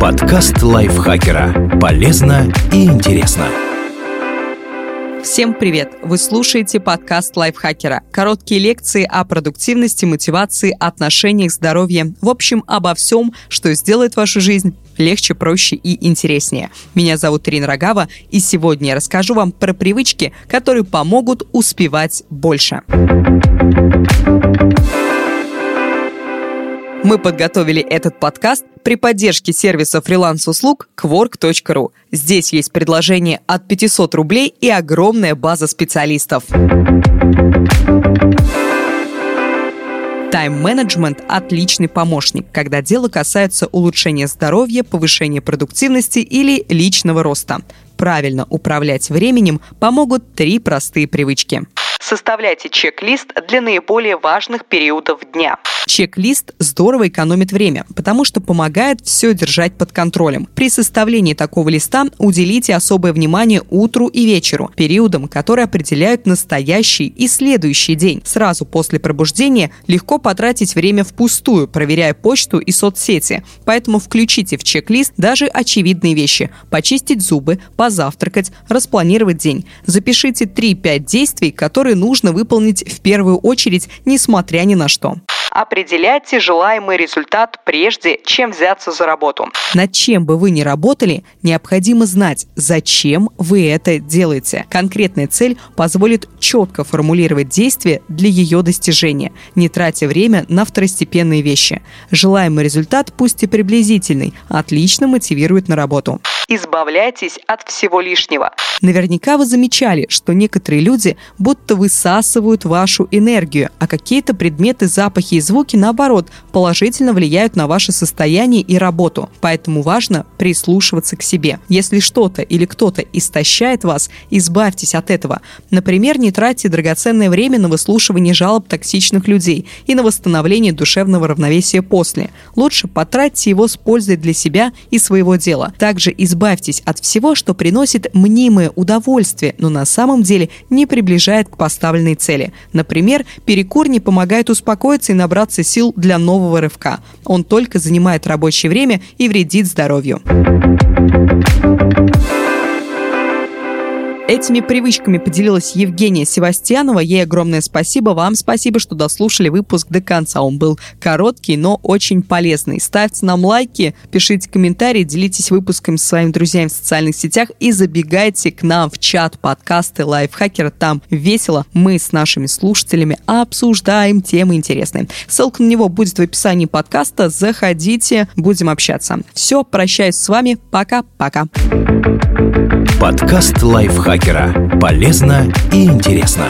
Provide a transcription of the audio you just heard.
Подкаст лайфхакера. Полезно и интересно. Всем привет! Вы слушаете подкаст лайфхакера. Короткие лекции о продуктивности, мотивации, отношениях, здоровье. В общем, обо всем, что сделает вашу жизнь легче, проще и интереснее. Меня зовут Ирина Рогава, и сегодня я расскажу вам про привычки, которые помогут успевать больше. Мы подготовили этот подкаст при поддержке сервиса фриланс-услуг Quark.ru. Здесь есть предложение от 500 рублей и огромная база специалистов. Тайм-менеджмент – отличный помощник, когда дело касается улучшения здоровья, повышения продуктивности или личного роста. Правильно управлять временем помогут три простые привычки. Составляйте чек-лист для наиболее важных периодов дня. Чек-лист здорово экономит время, потому что помогает все держать под контролем. При составлении такого листа уделите особое внимание утру и вечеру, периодам, которые определяют настоящий и следующий день. Сразу после пробуждения легко потратить время впустую, проверяя почту и соцсети. Поэтому включите в чек-лист даже очевидные вещи – почистить зубы, позавтракать, распланировать день. Запишите 3-5 действий, которые нужно выполнить в первую очередь, несмотря ни на что. Определяйте желаемый результат прежде, чем взяться за работу. Над чем бы вы ни работали, необходимо знать, зачем вы это делаете. Конкретная цель позволит четко формулировать действия для ее достижения, не тратя время на второстепенные вещи. Желаемый результат, пусть и приблизительный, отлично мотивирует на работу. Избавляйтесь от всего лишнего. Наверняка вы замечали, что некоторые люди будто высасывают вашу энергию, а какие-то предметы, запахи и звуки, наоборот, положительно влияют на ваше состояние и работу. Поэтому важно прислушиваться к себе. Если что-то или кто-то истощает вас, избавьтесь от этого. Например, не тратьте драгоценное время на выслушивание жалоб токсичных людей и на восстановление душевного равновесия после. Лучше потратьте его с пользой для себя и своего дела. Также избавьтесь избавьтесь от всего, что приносит мнимое удовольствие, но на самом деле не приближает к поставленной цели. Например, перекур не помогает успокоиться и набраться сил для нового рывка. Он только занимает рабочее время и вредит здоровью. Этими привычками поделилась Евгения Севастьянова. Ей огромное спасибо. Вам спасибо, что дослушали выпуск до конца. Он был короткий, но очень полезный. Ставьте нам лайки, пишите комментарии, делитесь выпусками с своими друзьями в социальных сетях и забегайте к нам в чат подкасты Лайфхакера. Там весело. Мы с нашими слушателями обсуждаем темы интересные. Ссылка на него будет в описании подкаста. Заходите, будем общаться. Все, прощаюсь с вами. Пока-пока. Подкаст Лайфхакера. Полезно и интересно.